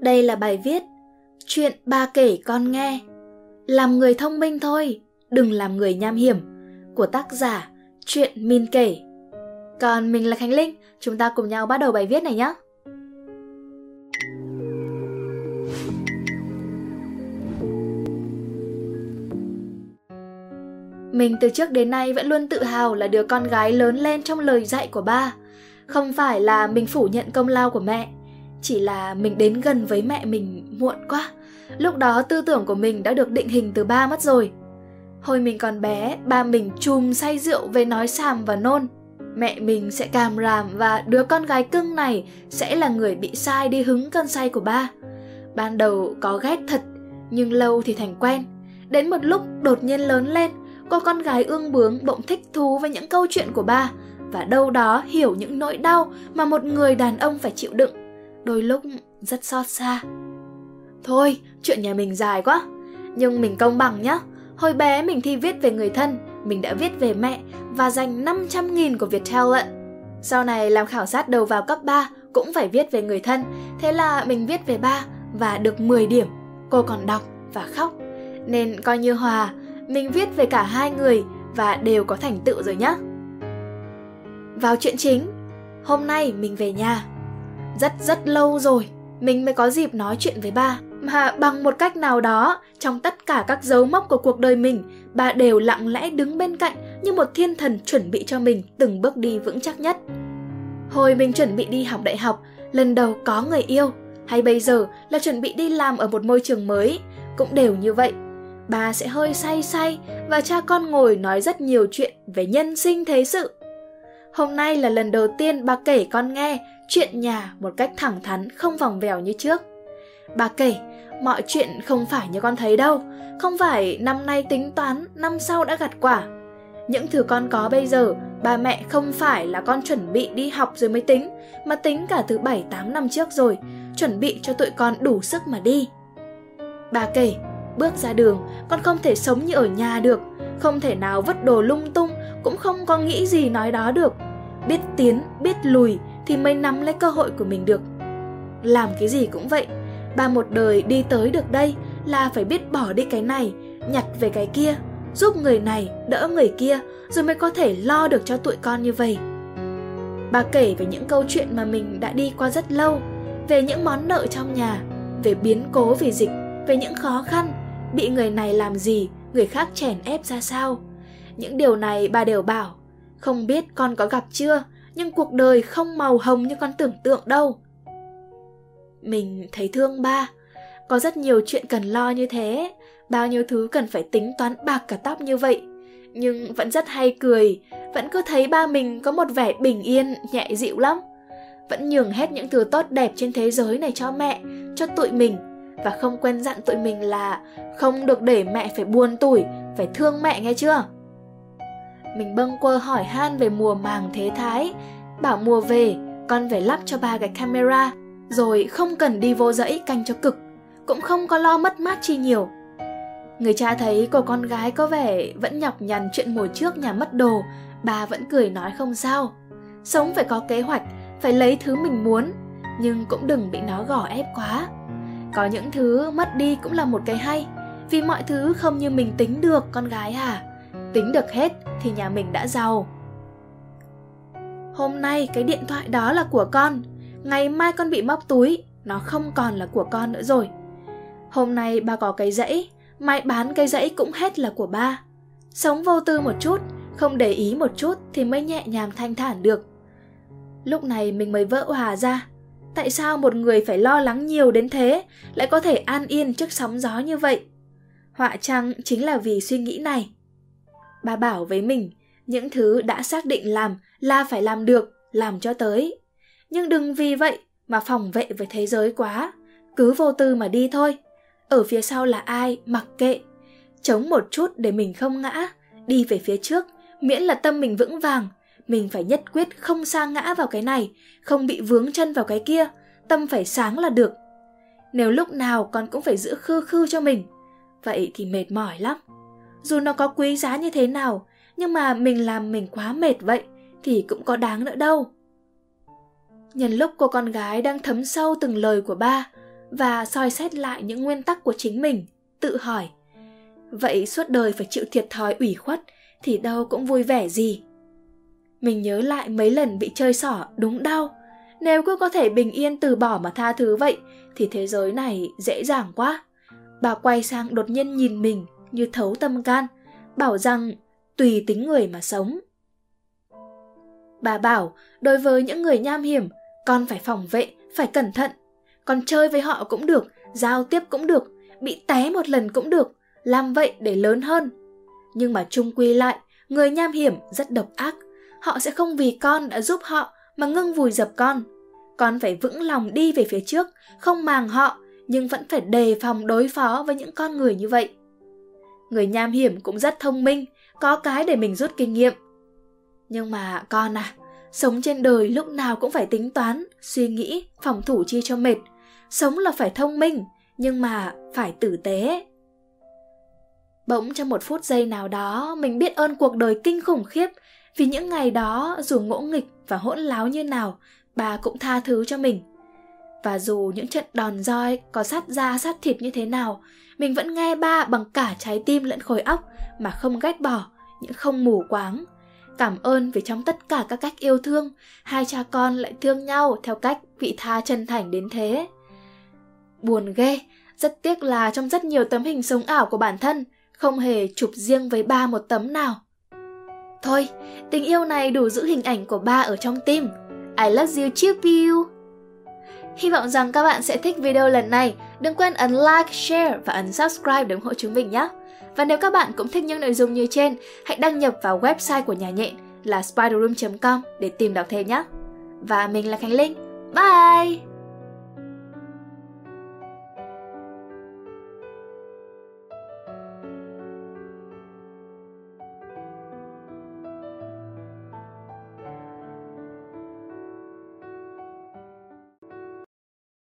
Đây là bài viết Chuyện ba kể con nghe. Làm người thông minh thôi, đừng làm người nham hiểm. Của tác giả Chuyện Min kể. Còn mình là Khánh Linh, chúng ta cùng nhau bắt đầu bài viết này nhé. Mình từ trước đến nay vẫn luôn tự hào là đứa con gái lớn lên trong lời dạy của ba. Không phải là mình phủ nhận công lao của mẹ, chỉ là mình đến gần với mẹ mình muộn quá. Lúc đó tư tưởng của mình đã được định hình từ ba mất rồi. Hồi mình còn bé, ba mình chùm say rượu về nói xàm và nôn. Mẹ mình sẽ càm ràm và đứa con gái cưng này sẽ là người bị sai đi hứng cơn say của ba. Ban đầu có ghét thật, nhưng lâu thì thành quen. Đến một lúc đột nhiên lớn lên, cô con gái ương bướng bỗng thích thú với những câu chuyện của ba và đâu đó hiểu những nỗi đau mà một người đàn ông phải chịu đựng đôi lúc rất xót xa thôi chuyện nhà mình dài quá nhưng mình công bằng nhá hồi bé mình thi viết về người thân mình đã viết về mẹ và dành 500 nghìn của Viettel ạ. sau này làm khảo sát đầu vào cấp 3 cũng phải viết về người thân thế là mình viết về ba và được 10 điểm cô còn đọc và khóc nên coi như hòa mình viết về cả hai người và đều có thành tựu rồi nhá. Vào chuyện chính, hôm nay mình về nhà. Rất rất lâu rồi, mình mới có dịp nói chuyện với ba. Mà bằng một cách nào đó, trong tất cả các dấu mốc của cuộc đời mình, bà đều lặng lẽ đứng bên cạnh như một thiên thần chuẩn bị cho mình từng bước đi vững chắc nhất. Hồi mình chuẩn bị đi học đại học, lần đầu có người yêu, hay bây giờ là chuẩn bị đi làm ở một môi trường mới, cũng đều như vậy Ba sẽ hơi say say và cha con ngồi nói rất nhiều chuyện về nhân sinh thế sự. Hôm nay là lần đầu tiên bà kể con nghe chuyện nhà một cách thẳng thắn không vòng vèo như trước. Bà kể, mọi chuyện không phải như con thấy đâu, không phải năm nay tính toán, năm sau đã gặt quả. Những thứ con có bây giờ, ba mẹ không phải là con chuẩn bị đi học rồi mới tính, mà tính cả từ 7-8 năm trước rồi, chuẩn bị cho tụi con đủ sức mà đi. Bà kể, Bước ra đường, con không thể sống như ở nhà được, không thể nào vứt đồ lung tung, cũng không có nghĩ gì nói đó được. Biết tiến, biết lùi thì mới nắm lấy cơ hội của mình được. Làm cái gì cũng vậy, ba một đời đi tới được đây là phải biết bỏ đi cái này, nhặt về cái kia, giúp người này đỡ người kia rồi mới có thể lo được cho tụi con như vậy. Bà kể về những câu chuyện mà mình đã đi qua rất lâu, về những món nợ trong nhà, về biến cố vì dịch, về những khó khăn, bị người này làm gì, người khác chèn ép ra sao. Những điều này bà đều bảo, không biết con có gặp chưa, nhưng cuộc đời không màu hồng như con tưởng tượng đâu. Mình thấy thương ba, có rất nhiều chuyện cần lo như thế, bao nhiêu thứ cần phải tính toán bạc cả tóc như vậy. Nhưng vẫn rất hay cười, vẫn cứ thấy ba mình có một vẻ bình yên, nhẹ dịu lắm. Vẫn nhường hết những thứ tốt đẹp trên thế giới này cho mẹ, cho tụi mình và không quen dặn tụi mình là không được để mẹ phải buồn tủi, phải thương mẹ nghe chưa? Mình bâng quơ hỏi han về mùa màng thế thái, bảo mùa về con phải lắp cho ba cái camera, rồi không cần đi vô dãy canh cho cực, cũng không có lo mất mát chi nhiều. Người cha thấy cô con gái có vẻ vẫn nhọc nhằn chuyện mùa trước nhà mất đồ, bà vẫn cười nói không sao. Sống phải có kế hoạch, phải lấy thứ mình muốn, nhưng cũng đừng bị nó gò ép quá. Có những thứ mất đi cũng là một cái hay Vì mọi thứ không như mình tính được con gái à Tính được hết thì nhà mình đã giàu. Hôm nay cái điện thoại đó là của con. Ngày mai con bị móc túi Nó không còn là của con nữa rồi. Hôm nay ba có cái dãy Mai bán cái dãy cũng hết là của ba. Sống vô tư một chút Không để ý một chút Thì mới nhẹ nhàng thanh thản được. Lúc này mình mới vỡ hòa ra. Tại sao một người phải lo lắng nhiều đến thế, lại có thể an yên trước sóng gió như vậy? Họa chăng chính là vì suy nghĩ này. Bà bảo với mình, những thứ đã xác định làm là phải làm được, làm cho tới. Nhưng đừng vì vậy mà phòng vệ với thế giới quá, cứ vô tư mà đi thôi. Ở phía sau là ai, mặc kệ. Chống một chút để mình không ngã, đi về phía trước, miễn là tâm mình vững vàng, mình phải nhất quyết không sa ngã vào cái này, không bị vướng chân vào cái kia, tâm phải sáng là được. Nếu lúc nào con cũng phải giữ khư khư cho mình, vậy thì mệt mỏi lắm. Dù nó có quý giá như thế nào, nhưng mà mình làm mình quá mệt vậy thì cũng có đáng nữa đâu. Nhân lúc cô con gái đang thấm sâu từng lời của ba và soi xét lại những nguyên tắc của chính mình, tự hỏi. Vậy suốt đời phải chịu thiệt thòi ủy khuất thì đâu cũng vui vẻ gì. Mình nhớ lại mấy lần bị chơi xỏ đúng đau. Nếu cứ có thể bình yên từ bỏ mà tha thứ vậy thì thế giới này dễ dàng quá. Bà quay sang đột nhiên nhìn mình như thấu tâm can, bảo rằng tùy tính người mà sống. Bà bảo, đối với những người nham hiểm, con phải phòng vệ, phải cẩn thận. Con chơi với họ cũng được, giao tiếp cũng được, bị té một lần cũng được, làm vậy để lớn hơn. Nhưng mà chung quy lại, người nham hiểm rất độc ác. Họ sẽ không vì con đã giúp họ mà ngưng vùi dập con. Con phải vững lòng đi về phía trước, không màng họ, nhưng vẫn phải đề phòng đối phó với những con người như vậy. Người nham hiểm cũng rất thông minh, có cái để mình rút kinh nghiệm. Nhưng mà con à, sống trên đời lúc nào cũng phải tính toán, suy nghĩ, phòng thủ chi cho mệt. Sống là phải thông minh, nhưng mà phải tử tế. Bỗng trong một phút giây nào đó, mình biết ơn cuộc đời kinh khủng khiếp, vì những ngày đó dù ngỗ nghịch và hỗn láo như nào, bà cũng tha thứ cho mình. Và dù những trận đòn roi có sát da sát thịt như thế nào, mình vẫn nghe ba bằng cả trái tim lẫn khối óc mà không ghét bỏ, những không mù quáng. Cảm ơn vì trong tất cả các cách yêu thương, hai cha con lại thương nhau theo cách vị tha chân thành đến thế. Buồn ghê, rất tiếc là trong rất nhiều tấm hình sống ảo của bản thân, không hề chụp riêng với ba một tấm nào. Thôi, tình yêu này đủ giữ hình ảnh của ba ở trong tim. I love you, Chip you. Hy vọng rằng các bạn sẽ thích video lần này. Đừng quên ấn like, share và ấn subscribe để ủng hộ chúng mình nhé. Và nếu các bạn cũng thích những nội dung như trên, hãy đăng nhập vào website của nhà nhện là spiderroom.com để tìm đọc thêm nhé. Và mình là Khánh Linh. Bye!